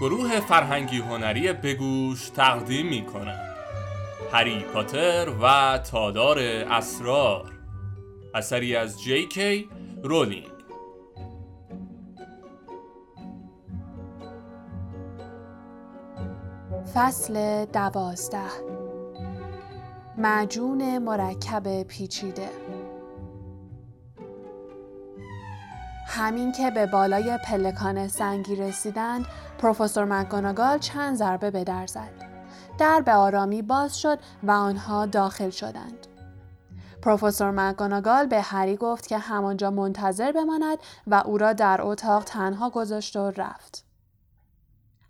گروه فرهنگی هنری بگوش تقدیم می کند هری پاتر و تادار اسرار. اثری از جی کی رولینگ. فصل دوازده. معجون مرکب پیچیده. همین که به بالای پلکان سنگی رسیدند پروفسور مکگوناگال چند ضربه به در زد. در به آرامی باز شد و آنها داخل شدند. پروفسور مکگوناگال به هری گفت که همانجا منتظر بماند و او را در اتاق تنها گذاشت و رفت.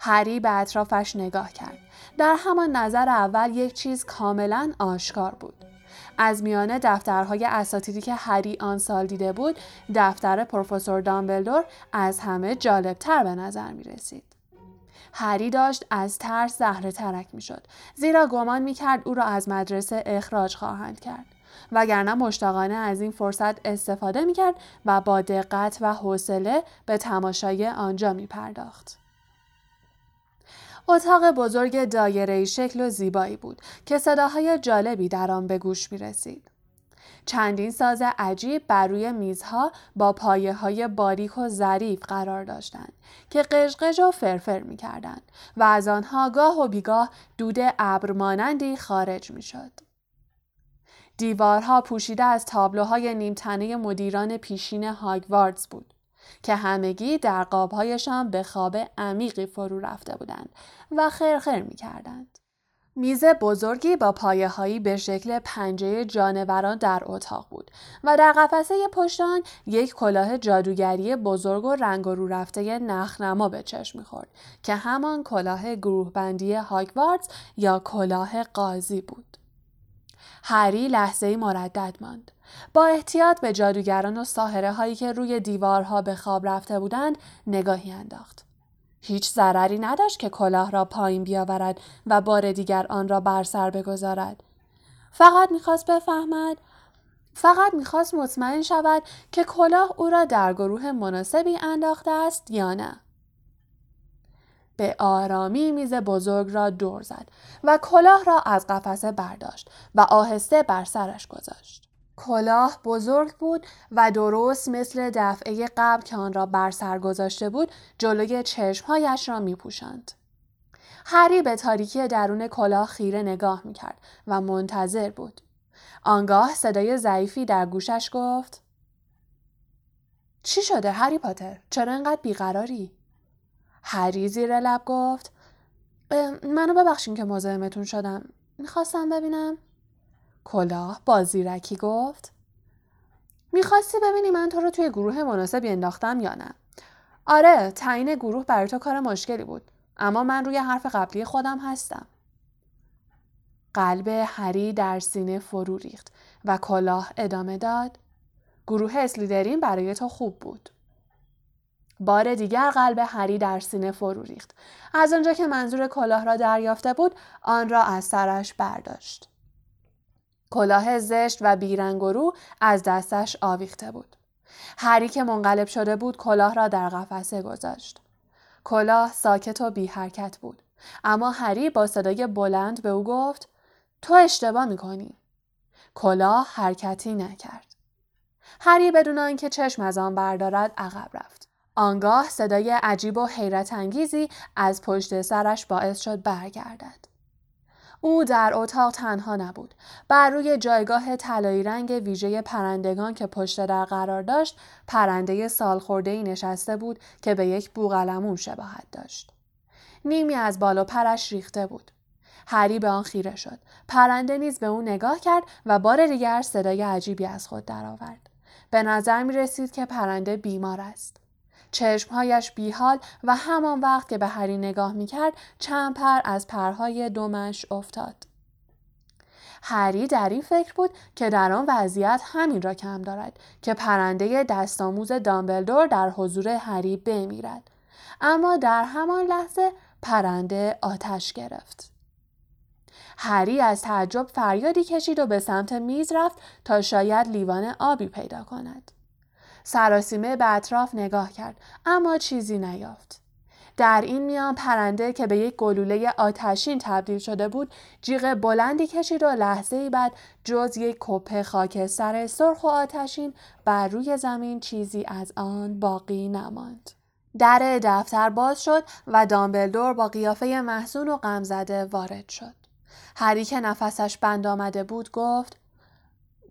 هری به اطرافش نگاه کرد. در همان نظر اول یک چیز کاملا آشکار بود. از میان دفترهای اساتیدی که هری آن سال دیده بود دفتر پروفسور دامبلدور از همه جالبتر به نظر می رسید. هری داشت از ترس زهره ترک می شد زیرا گمان می کرد او را از مدرسه اخراج خواهند کرد. وگرنه مشتاقانه از این فرصت استفاده می کرد و با دقت و حوصله به تماشای آنجا می پرداخت. اتاق بزرگ دایره شکل و زیبایی بود که صداهای جالبی در آن به گوش می رسید. چندین ساز عجیب بر روی میزها با پایه های باریک و ظریف قرار داشتند که قشقش و فرفر می کردند و از آنها گاه و بیگاه دود ابر مانندی خارج می شد. دیوارها پوشیده از تابلوهای نیمتنه مدیران پیشین هاگواردز بود. که همگی در قابهایشان به خواب عمیقی فرو رفته بودند و خرخر می کردند. میز بزرگی با پایه هایی به شکل پنجه جانوران در اتاق بود و در قفسه پشت آن یک کلاه جادوگری بزرگ و رنگ رو رفته نخنما به چشم می‌خورد که همان کلاه گروه بندی هاگوارتز یا کلاه قاضی بود. هری لحظه مردد ماند. با احتیاط به جادوگران و ساهره هایی که روی دیوارها به خواب رفته بودند نگاهی انداخت. هیچ ضرری نداشت که کلاه را پایین بیاورد و بار دیگر آن را بر سر بگذارد. فقط می‌خواست بفهمد فقط می‌خواست مطمئن شود که کلاه او را در گروه مناسبی انداخته است یا نه. به آرامی میز بزرگ را دور زد و کلاه را از قفسه برداشت و آهسته بر سرش گذاشت. کلاه بزرگ بود و درست مثل دفعه قبل که آن را بر سر گذاشته بود جلوی چشمهایش را می پوشند. هری به تاریکی درون کلاه خیره نگاه می کرد و منتظر بود. آنگاه صدای ضعیفی در گوشش گفت چی شده هری پاتر؟ چرا انقدر بیقراری؟ هری زیر لب گفت منو ببخشین که مزاحمتون شدم. می‌خواستم ببینم کلاه با زیرکی گفت. می‌خواستی ببینی من تو رو توی گروه مناسبی انداختم یا نه؟ آره تعیین گروه برای تو کار مشکلی بود اما من روی حرف قبلی خودم هستم. قلب هری در سینه فرو ریخت و کلاه ادامه داد. گروه اسلیدرین برای تو خوب بود. بار دیگر قلب هری در سینه فرو ریخت. از آنجا که منظور کلاه را دریافته بود آن را از سرش برداشت. کلاه زشت و بیرنگ و رو از دستش آویخته بود. هری که منقلب شده بود کلاه را در قفسه گذاشت. کلاه ساکت و بی حرکت بود. اما هری با صدای بلند به او گفت تو اشتباه می‌کنی. کلاه حرکتی نکرد. هری بدون آنکه چشم از آن بردارد عقب رفت. آنگاه صدای عجیب و حیرت انگیزی از پشت سرش باعث شد برگردد. او در اتاق تنها نبود. بر روی جایگاه طلایی رنگ ویژه پرندگان که پشت در قرار داشت، پرنده ای نشسته بود که به یک بوغلمون شباهت داشت. نیمی از بال و پرش ریخته بود. هری به آن خیره شد. پرنده نیز به او نگاه کرد و بار دیگر صدای عجیبی از خود درآورد. به نظر می رسید که پرنده بیمار است. چشمهایش بیحال و همان وقت که به هری نگاه می‌کرد چند پر از پرهای دومش افتاد. هری در این فکر بود که در آن وضعیت همین را کم دارد که پرنده دستآموز دامبلدور در حضور هری بمیرد. اما در همان لحظه پرنده آتش گرفت. هری از تعجب فریادی کشید و به سمت میز رفت تا شاید لیوان آبی پیدا کند. سراسیمه به اطراف نگاه کرد اما چیزی نیافت. در این میان پرنده که به یک گلوله آتشین تبدیل شده بود جیغ بلندی کشید و لحظه ای بعد جز یک کپه خاکستر سرخ و آتشین بر روی زمین چیزی از آن باقی نماند. در دفتر باز شد و دامبلدور با قیافه محزون و غمزده وارد شد. هری که نفسش بند آمده بود گفت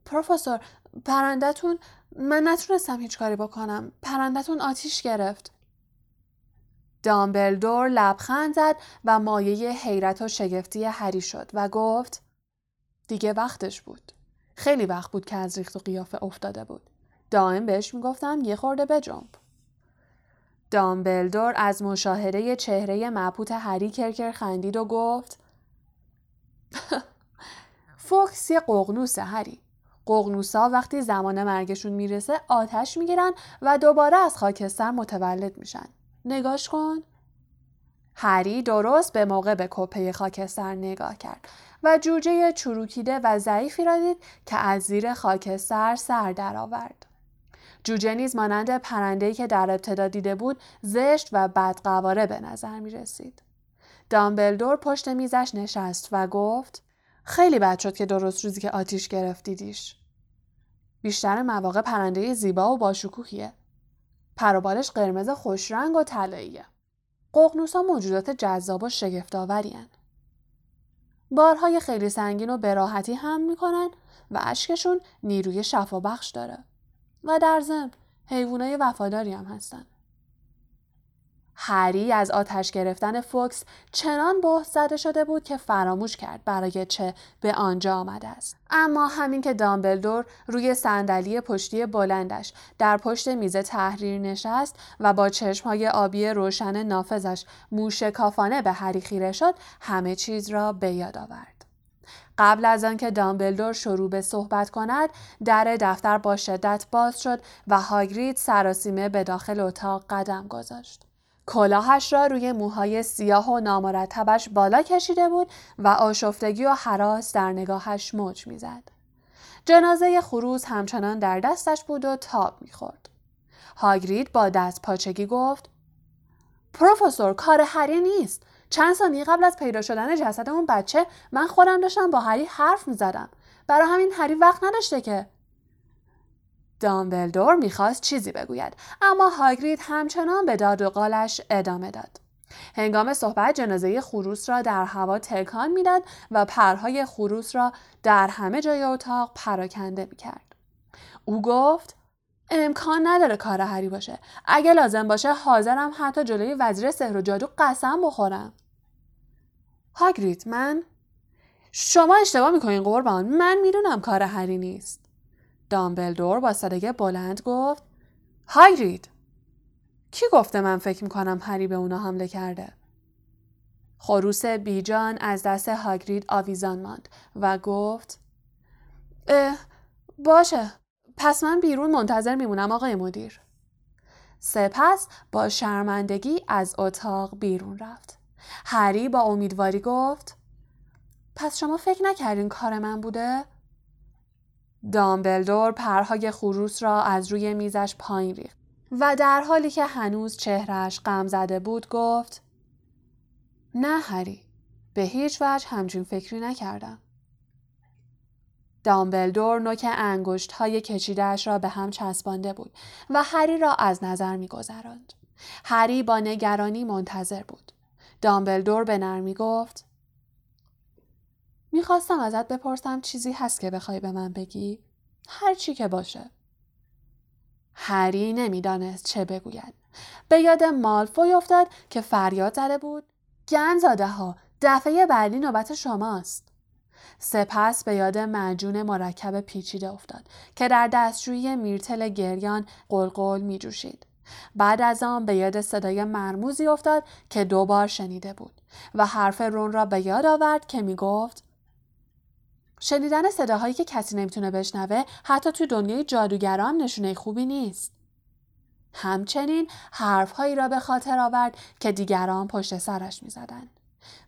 پروفسور پرندتون من نتونستم هیچ کاری بکنم. پرندتون آتیش گرفت. دامبلدور لبخند زد و مایه حیرت و شگفتی هری شد و گفت دیگه وقتش بود. خیلی وقت بود که از ریخت و قیافه افتاده بود. دائم بهش می‌گفتم یه خورده بجنب. دامبلدور از مشاهده چهره مبهوت هری کرکر خندید و گفت فوکس یه قغنوس هری. قغنوسا وقتی زمان مرگشون می‌رسه آتش می‌گیرن و دوباره از خاکستر متولد میشن نگاش کن هری درست به موقع به کپه خاکستر نگاه کرد و جوجه چروکیده و ضعیفی را دید که از زیر خاکستر سر درآورد. جوجه نیز مانند پرنده‌ای که در ابتدا دیده بود زشت و بدقواره به نظر می رسید. دامبلدور پشت میزش نشست و گفت خیلی بد شد که درست روزی که آتیش گرفت دیدیش. بیشتر مواقع پرنده زیبا و باشکوهیه. پروبالش قرمز خوشرنگ و طلاییه. ققنوس ها موجودات جذاب و شگفتآوری بارهای خیلی سنگین و براحتی هم می‌کنن و اشکشون نیروی شفابخش داره. و در ضمن حیوانای وفاداری هم هستن. هری از آتش گرفتن فوکس چنان بحث زده شده بود که فراموش کرد برای چه به آنجا آمده است. اما همین که دامبلدور روی صندلی پشتی بلندش در پشت میز تحریر نشست و با چشمهای آبی روشن نافذش موشکافانه به هری خیره شد همه چیز را به یاد آورد. قبل از آنکه دامبلدور شروع به صحبت کند در دفتر با شدت باز شد و هاگرید سراسیمه به داخل اتاق قدم گذاشت. کلاهش را روی موهای سیاه و نامرتبش بالا کشیده بود و آشفتگی و حراس در نگاهش موج می‌زد. جنازه خروز همچنان در دستش بود و تاب می‌خورد. هاگرید با دست پاچگی گفت پروفسور کار هری نیست. چند ثانیه قبل از پیدا شدن جسد اون بچه من خودم داشتم با هری حرف می‌زدم. برای همین هری وقت نداشته که دامبلدور می‌خواست چیزی بگوید اما هاگرید همچنان به داد و قالش ادامه داد. هنگام صحبت جنازه خروس را در هوا تکان می‌داد و پرهای خروس را در همه جای اتاق پراکنده می‌کرد. او گفت امکان نداره کار هری باشه. اگه لازم باشه حاضرم حتی جلوی وزیر سحر و جادو قسم بخورم. هاگرید من؟ شما اشتباه می‌کنین قربان. من می‌دونم کار هری نیست. دامبلدور با صدای بلند گفت هایرید کی گفته من فکر می‌کنم هری به اونا حمله کرده؟ خروس بیجان از دست هاگرید آویزان ماند و گفت اه باشه پس من بیرون منتظر میمونم آقای مدیر. سپس با شرمندگی از اتاق بیرون رفت. هری با امیدواری گفت پس شما فکر نکردین کار من بوده؟ دامبلدور پرهای خروس را از روی میزش پایین ریخت و در حالی که هنوز چهرش غم زده بود گفت نه هری به هیچ وجه همچین فکری نکردم. دامبلدور نوک انگشت های کشیدهش را به هم چسبانده بود و هری را از نظر می گذراند. هری با نگرانی منتظر بود. دامبلدور به نرمی گفت می‌خواستم ازت بپرسم چیزی هست که بخوای به من بگی؟ هر چی که باشه. هری نمی‌دانست چه بگوید. به یاد مالفوی افتاد که فریاد زده بود. گن ها دفعه بعدی نوبت شماست. سپس به یاد معجون مرکب پیچیده افتاد که در دستشویی میرتل گریان قلقل می جوشید. بعد از آن به یاد صدای مرموزی افتاد که دوبار شنیده بود و حرف رون را به یاد آورد که می گفت شنیدن صداهایی که کسی نمی‌تونه بشنوه حتی تو دنیای جادوگران نشونه خوبی نیست. همچنین حرفهایی را به خاطر آورد که دیگران پشت سرش می‌زدند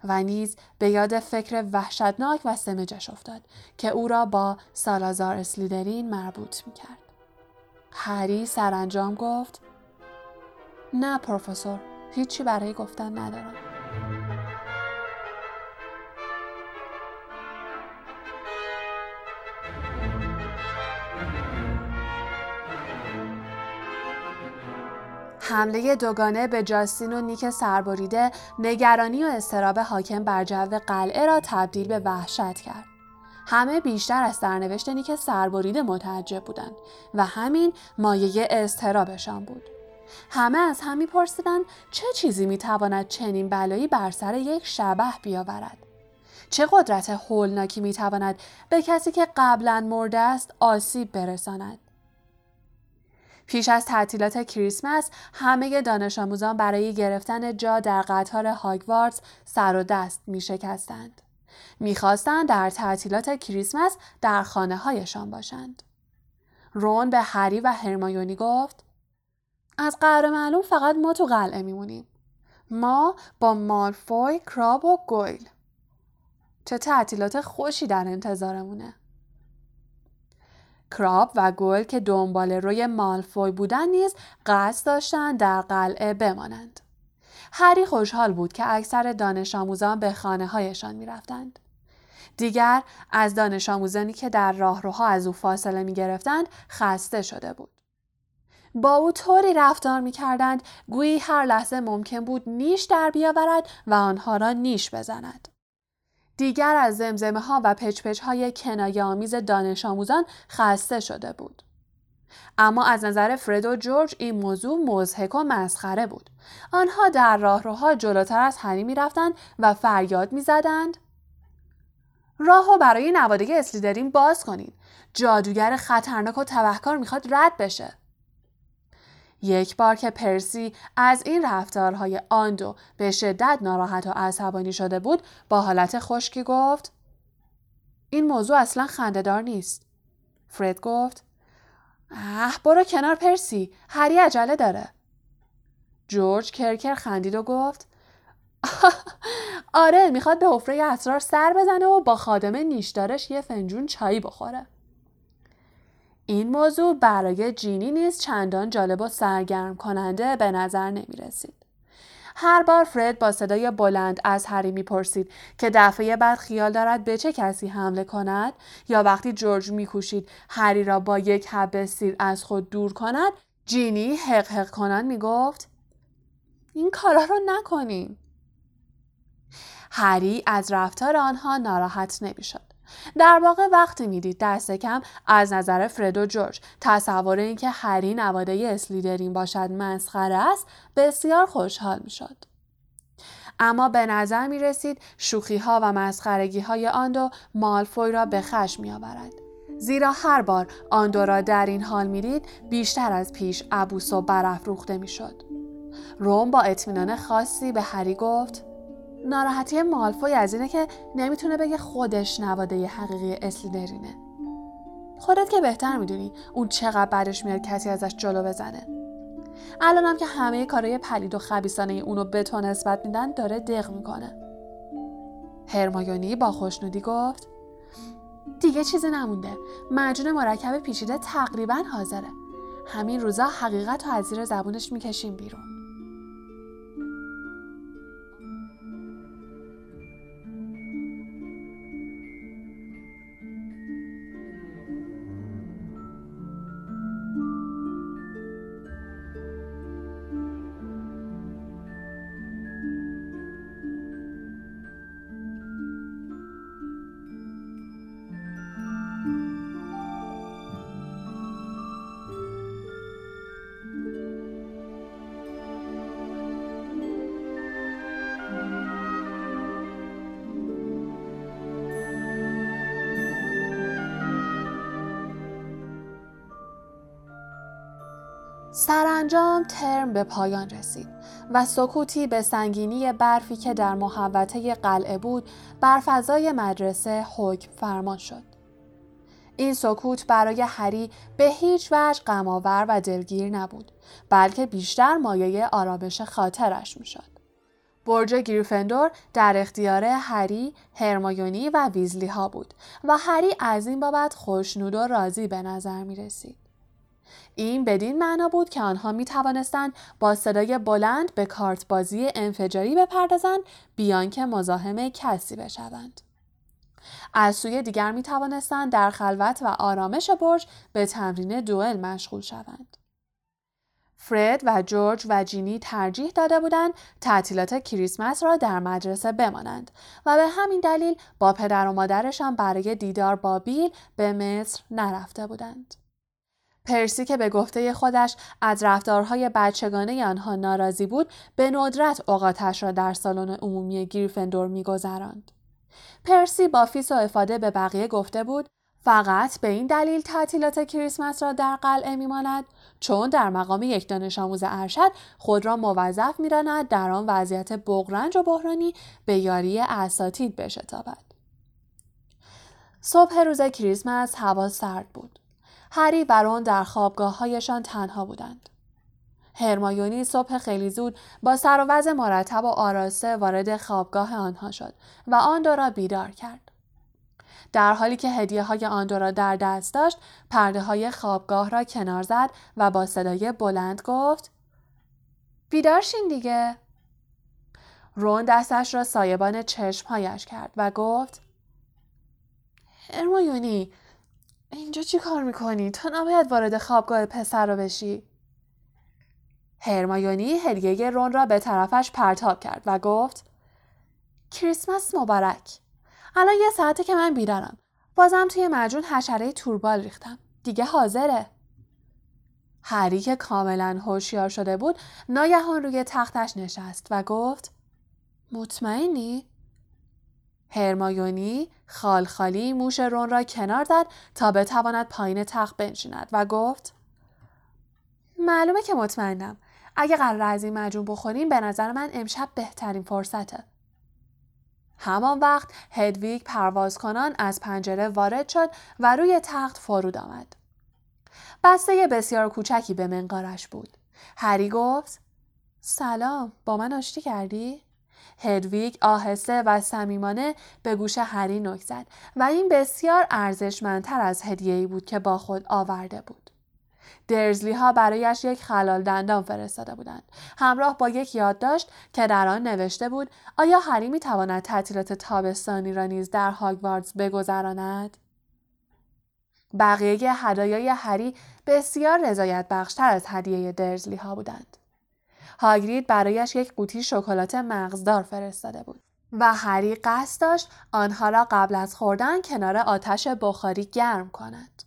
و نیز به یاد فکر وحشتناک و سمجش افتاد که او را با سالازار اسلیدرین مربوط می‌کرد. هری سرانجام گفت نه پروفسور هیچی برای گفتن ندارم حمله دوگانه به جاستین و نیک سربریده نگرانی و استراب حاکم بر جو قلعه را تبدیل به وحشت کرد. همه بیشتر از سرنوشت نیک سربریده متعجب بودند و همین مایه استرابشان بود. همه از هم میپرسیدند چه چیزی می‌تواند چنین بلایی بر سر یک شبه بیاورد چه قدرت هولناکی می‌تواند به کسی که قبلا مرده است آسیب برساند پیش از تعطیلات کریسمس همه دانش آموزان برای گرفتن جا در قطار هاگوارتس سر و دست می شکستند. می‌خواستند در تعطیلات کریسمس در خانه هایشان باشند. رون به هری و هرمایونی گفت از قرار معلوم فقط ما تو قلعه میمونیم. ما با مالفوی، کراب و گویل. چه تعطیلات خوشی در انتظارمونه. کراب و گل که دنبال روی مالفوی بودن نیز قصد داشتند در قلعه بمانند. هری خوشحال بود که اکثر دانش آموزان به خانه هایشان می رفتند. دیگر از دانش آموزانی که در راهروها از او فاصله می گرفتند خسته شده بود. با او طوری رفتار می کردند گویی هر لحظه ممکن بود نیش در بیاورد و آنها را نیش بزند. دیگر از زمزمه ها و پچ های کنایه آمیز دانش آموزان خسته شده بود. اما از نظر فرد و جورج این موضوع مزهک و مسخره بود. آنها در راهروها جلوتر از هری می رفتند و فریاد می زدند. راهو برای نواده اسلیدرین باز کنید. جادوگر خطرناک و تبهکار می‌خواد رد بشه. یک بار که پرسی از این رفتارهای آندو به شدت ناراحت و عصبانی شده بود با حالت خشکی گفت این موضوع اصلا خندهدار نیست. فرد گفت اه برو کنار پرسی هری عجله داره. جورج کرکر خندید و گفت آره می‌خواد به حفره اسرار سر بزنه و با خادم نیشدارش یه فنجون چایی بخوره. این موضوع برای جینی نیز چندان جالب و سرگرم کننده به نظر نمی رسید. هر بار فرد با صدای بلند از هری می‌پرسید که دفعه بعد خیال دارد به چه کسی حمله کند یا وقتی جورج میکوشید هری را با یک حبه سیر از خود دور کند جینی حق حق کنان می‌گفت این کارا رو نکنیم هری از رفتار آنها ناراحت نمی‌شد در واقع وقتی می‌دید دست کم از نظر فرد و جورج تصور اینکه هری نواده اسلیدرین باشد مسخره است بسیار خوشحال می‌شد اما به نظر می رسید شوخی ها و مسخرگی های آن دو مالفوی را به خشم می آورد. زیرا هر بار آن دو را در این حال می‌دید بیشتر از پیش عبوس و برافروخته می‌شد. روم با اطمینان خاصی به هری گفت ناراحتی مالفوی از اینه که نمی‌تونه بگه خودش نواده حقیقی اسلیدرینه. خودت که بهتر می‌دونی اون چقدر بعدش میاد کسی ازش جلو بزنه. الانم که همه کارهای پلید و خبیسانه اونو به تو نسبت میدن داره دق می‌کنه. هرمایونی با خوشنودی گفت دیگه چیزی نمونده. معجون مرکب پیچیده تقریبا حاضره. همین روزا حقیقت رو از زیر زبونش می‌کشیم بیرون. سرانجام ترم به پایان رسید و سکوتی به سنگینی برفی که در محوطه قلعه بود بر فضای مدرسه حکم فرمان شد. این سکوت برای هری به هیچ وجه غمآور و دلگیر نبود بلکه بیشتر مایه آرامش خاطرش می‌شد. برج گریفندور در اختیار هری، هرمایونی و ویزلی ها بود و هری از این بابت خوشنود و راضی به نظر می رسید. این بدین معنا بود که آنها می توانستند با صدای بلند به کارت بازی انفجاری بپردازند بیان که مزاحم کسی بشوند. از سوی دیگر می توانستند در خلوت و آرامش برج به تمرین دوئل مشغول شوند. فرد و جورج و جینی ترجیح داده بودند تعطیلات کریسمس را در مدرسه بمانند و به همین دلیل با پدر و مادرشان برای دیدار با بیل به مصر نرفته بودند. پرسی که به گفته خودش از رفتارهای بچگانه آنها ناراضی بود به ندرت اوقاتش را در سالن عمومی گریفندور میگذراند. پرسی با فیس و افاده به بقیه گفته بود فقط به این دلیل تعطیلات کریسمس را در قلعه میماند چون در مقام یک دانش آموز ارشد خود را موظف می‌داند در آن وضعیت بغرنج و بحرانی به یاری اساتید بشتابد. صبح روز کریسمس هوا سرد بود. هری و رون در خوابگاههایشان تنها بودند هرمایونی صبح خیلی زود با سر و مرتب و آراسته وارد خوابگاه آنها شد و آن را بیدار کرد. در حالی که هدیه های آن را در دست داشت، پرده های خوابگاه را کنار زد و با صدای بلند گفت بیدار شین دیگه. رون دستش را سایبان چشمهایش کرد و گفت هرمایونی اینجا چی کار می‌کنی؟ تو نباید وارد خوابگاه پسر رو بشی. هرمایونی هدیه رون را به طرفش پرتاب کرد و گفت کریسمس مبارک. الان یه ساعته که من بیدارم. بازم توی مجون حشره توربال ریختم. دیگه حاضره. هری که کاملا هوشیار شده بود ناگهان روی تختش نشست و گفت مطمئنی؟ هرمایونی خالخالی موش رون را کنار زد تا بتواند پایین تخت بنشیند و گفت معلومه که مطمئنم. اگه قرار از این مجون بخوریم به نظر من امشب بهترین فرصته. همان وقت هدویگ پرواز کنان از پنجره وارد شد و روی تخت فرود آمد. بسته بسیار کوچکی به منقارش بود. هری گفت سلام با من آشتی کردی؟ هدویگ آهسته و صمیمانه به گوش هری نک زد و این بسیار ارزشمندتر از هدیه‌ای بود که با خود آورده بود. درزلی ها برایش یک خلال دندان فرستاده بودند. همراه با یک یادداشت که در آن نوشته بود آیا هری می تواند تعطیلات تابستانی را نیز در هاگواردز بگذراند؟ بقیه هدایای هری بسیار رضایت بخشتر از هدیه درزلی ها بودند. هاگرید برایش یک قوطی شکلات مغزدار فرستاده بود و هری قصد داشت آنها را قبل از خوردن کنار آتش بخاری گرم کند.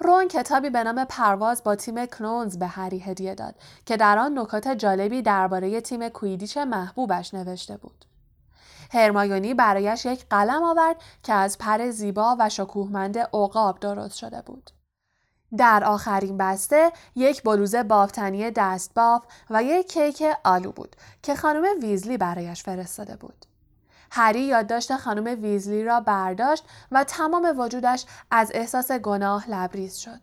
رون کتابی به نام پرواز با تیم کلونز به هری هدیه داد که در آن نکات جالبی درباره تیم کویدیچ محبوبش نوشته بود. هرمایونی برایش یک قلم آورد که از پر زیبا و شکوهمند عقاب درست شده بود. در آخرین بسته یک بلوز بافتنی دست باف و یک کیک آلو بود که خانم ویزلی برایش فرستاده بود. هری یادداشت خانم ویزلی را برداشت و تمام وجودش از احساس گناه لبریز شد.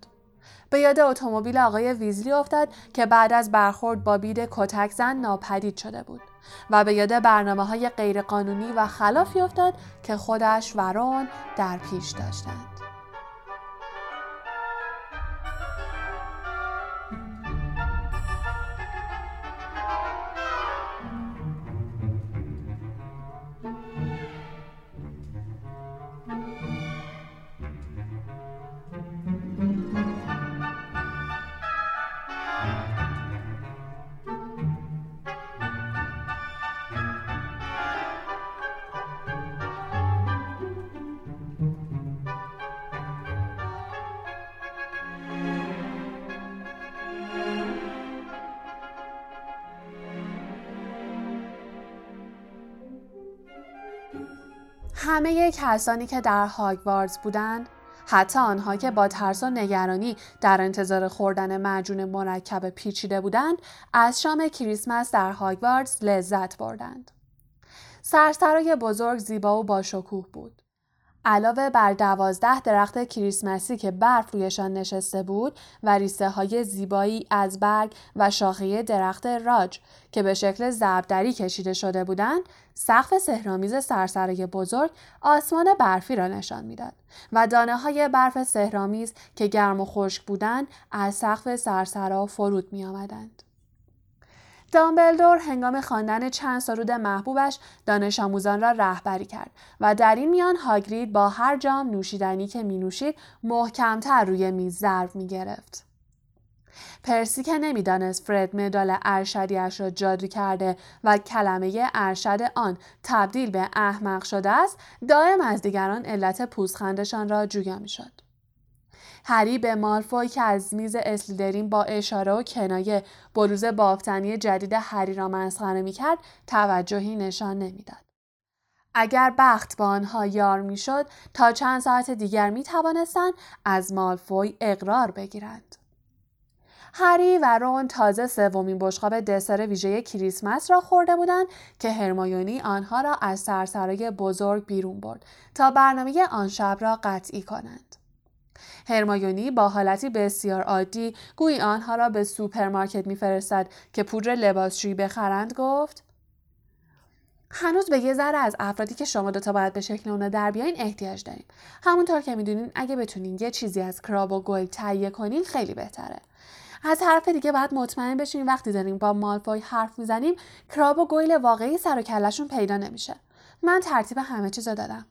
به یاد اتومبیل آقای ویزلی افتاد که بعد از برخورد با بید کتک زن ناپدید شده بود و به یاد برنامه های غیرقانونی و خلافی افتاد که خودش و رون در پیش داشتند. همه کسانی که در هاگواردز بودند حتی آنها که با ترس و نگرانی در انتظار خوردن معجون مرکب پیچیده بودند از شام کریسمس در هاگواردز لذت بردند. سرسرای بزرگ زیبا و با شکوه بود. علاوه بر دوازده درخت کریسمسی که برف رویشان نشسته بود و ریسه های زیبایی از برگ و شاخه درخت راج که به شکل زبدری کشیده شده بودند سقف سهرامیز سرسرای بزرگ آسمان برفی را نشان می‌داد و دانه های برف سهرامیز که گرم و خشک بودند از سقف سرسرا فرود می آمدند. دامبلدور هنگام خواندن چند سرود محبوبش دانش آموزان را رهبری کرد و در این میان هاگرید با هر جام نوشیدنی که می نوشید محکمتر روی میز ضرب می گرفت. پرسی که نمی‌دانست فرد مدال ارشدیش را جادو کرده و کلمه ارشد آن تبدیل به احمق شده است دائم از دیگران علت پوزخندشان را جویا می‌شد هری به مالفوی که از میز اسلیدرین با اشاره و کنایه بروز بافتنی جدید هری را مسخره می‌کرد توجهی نشان نمی‌داد اگر بخت با آنها یار می‌شد تا چند ساعت دیگر می توانستند از مالفوی اقرار بگیرند. هری و رون تازه سومین بشقاب دسر ویژه کریسمس را خورده بودند که هرمایونی آنها را از سرسرای بزرگ بیرون برد تا برنامه آن شب را قطعی کنند. هرمایونی با حالتی بسیار عادی گویی آنها را به سوپرمارکت میفرستد که پودر لباسشویی بخرند گفت. هنوز به یه ذره از افرادی که شما دوتا باید به شکل اونا در بیاین احتیاج داریم. همونطور که می‌دونین اگه بتونین یه چیزی از کراب و گل تهیه کنین خیلی بهتره. از حرف دیگه باید مطمئن بشین وقتی داریم با مالفوی حرف می‌زنیم کراب و گویل واقعی سر و کلشون پیدا نمیشه. من ترتیب همه چیز دادم.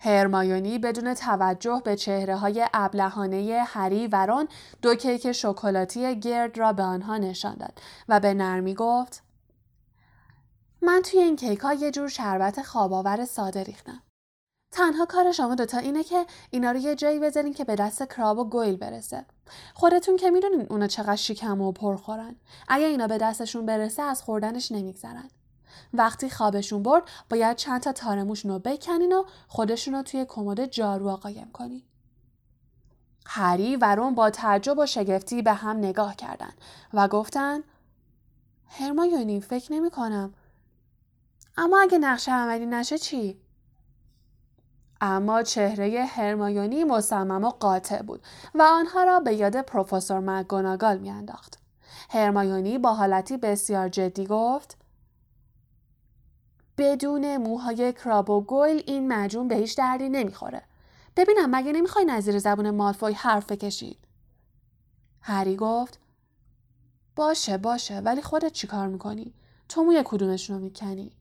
هرمایونی بدون توجه به چهره های ابلهانه هری و رون دو کیک شکلاتی گرد را به آنها نشان داد و به نرمی گفت من توی این کیک ها یه جور شربت خواباور ساده ریختم. تنها کار شما دوتا اینه که اینا رو یه جایی بذارین که به دست کراب و گویل برسه. خودتون که می‌دونین اونا چقدر شکم و پرخورن. اگه اینا به دستشون برسه از خوردنش نمیگذرن. وقتی خوابشون برد باید چند تا تارموشون رو بکنین و خودشون رو توی کمد جارو قایم کنین. هری و رون با تعجب و شگفتی به هم نگاه کردند و گفتن هرمایونی فکر نمی کنم. اما اگه نقشه عملی نشه چی؟ اما چهره هرمایونی مصمم و قاطع بود و آنها را به یاد پروفسور مگوناگال میانداخت. هرمایونی با حالتی بسیار جدی گفت بدون موهای کراب و گل این مجون به هیچ دردی نمی‌خوره. ببینم مگه نمی‌خوای نظیر زبون مالفوی حرف بکشید؟ هری گفت باشه باشه ولی خودت چیکار می‌کنی؟ تو موی کدومشون رو می‌کنی؟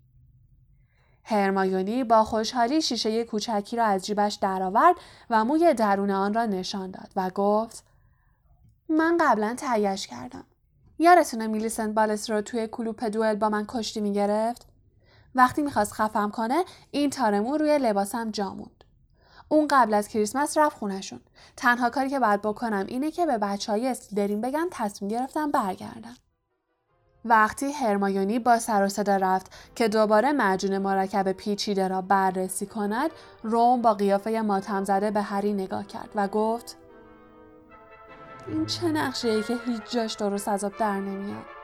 هرمایونی با خوشحالی شیشه کوچکی را از جیبش درآورد و موی درون آن را نشان داد و گفت من قبلا تهیهش کردم. یارتونه میلیسنت بالس رو توی کلوپ دوئل با من کشتی می‌گرفت؟ وقتی می‌خواست خفم کنه این تارمو روی لباسم جاموند. اون قبل از کریسمس رفت خونشون. تنها کاری که باید بکنم اینه که به بچه های اسلیدرین بگم تصمیم گرفتم برگردم. وقتی هرمایونی با سر و صدا رفت که دوباره معجون مرکب پیچیده را بررسی کند روم با قیافه ماتم زده به هری نگاه کرد و گفت این چه نقشه ای که هیچ جاش درست از در نمیاد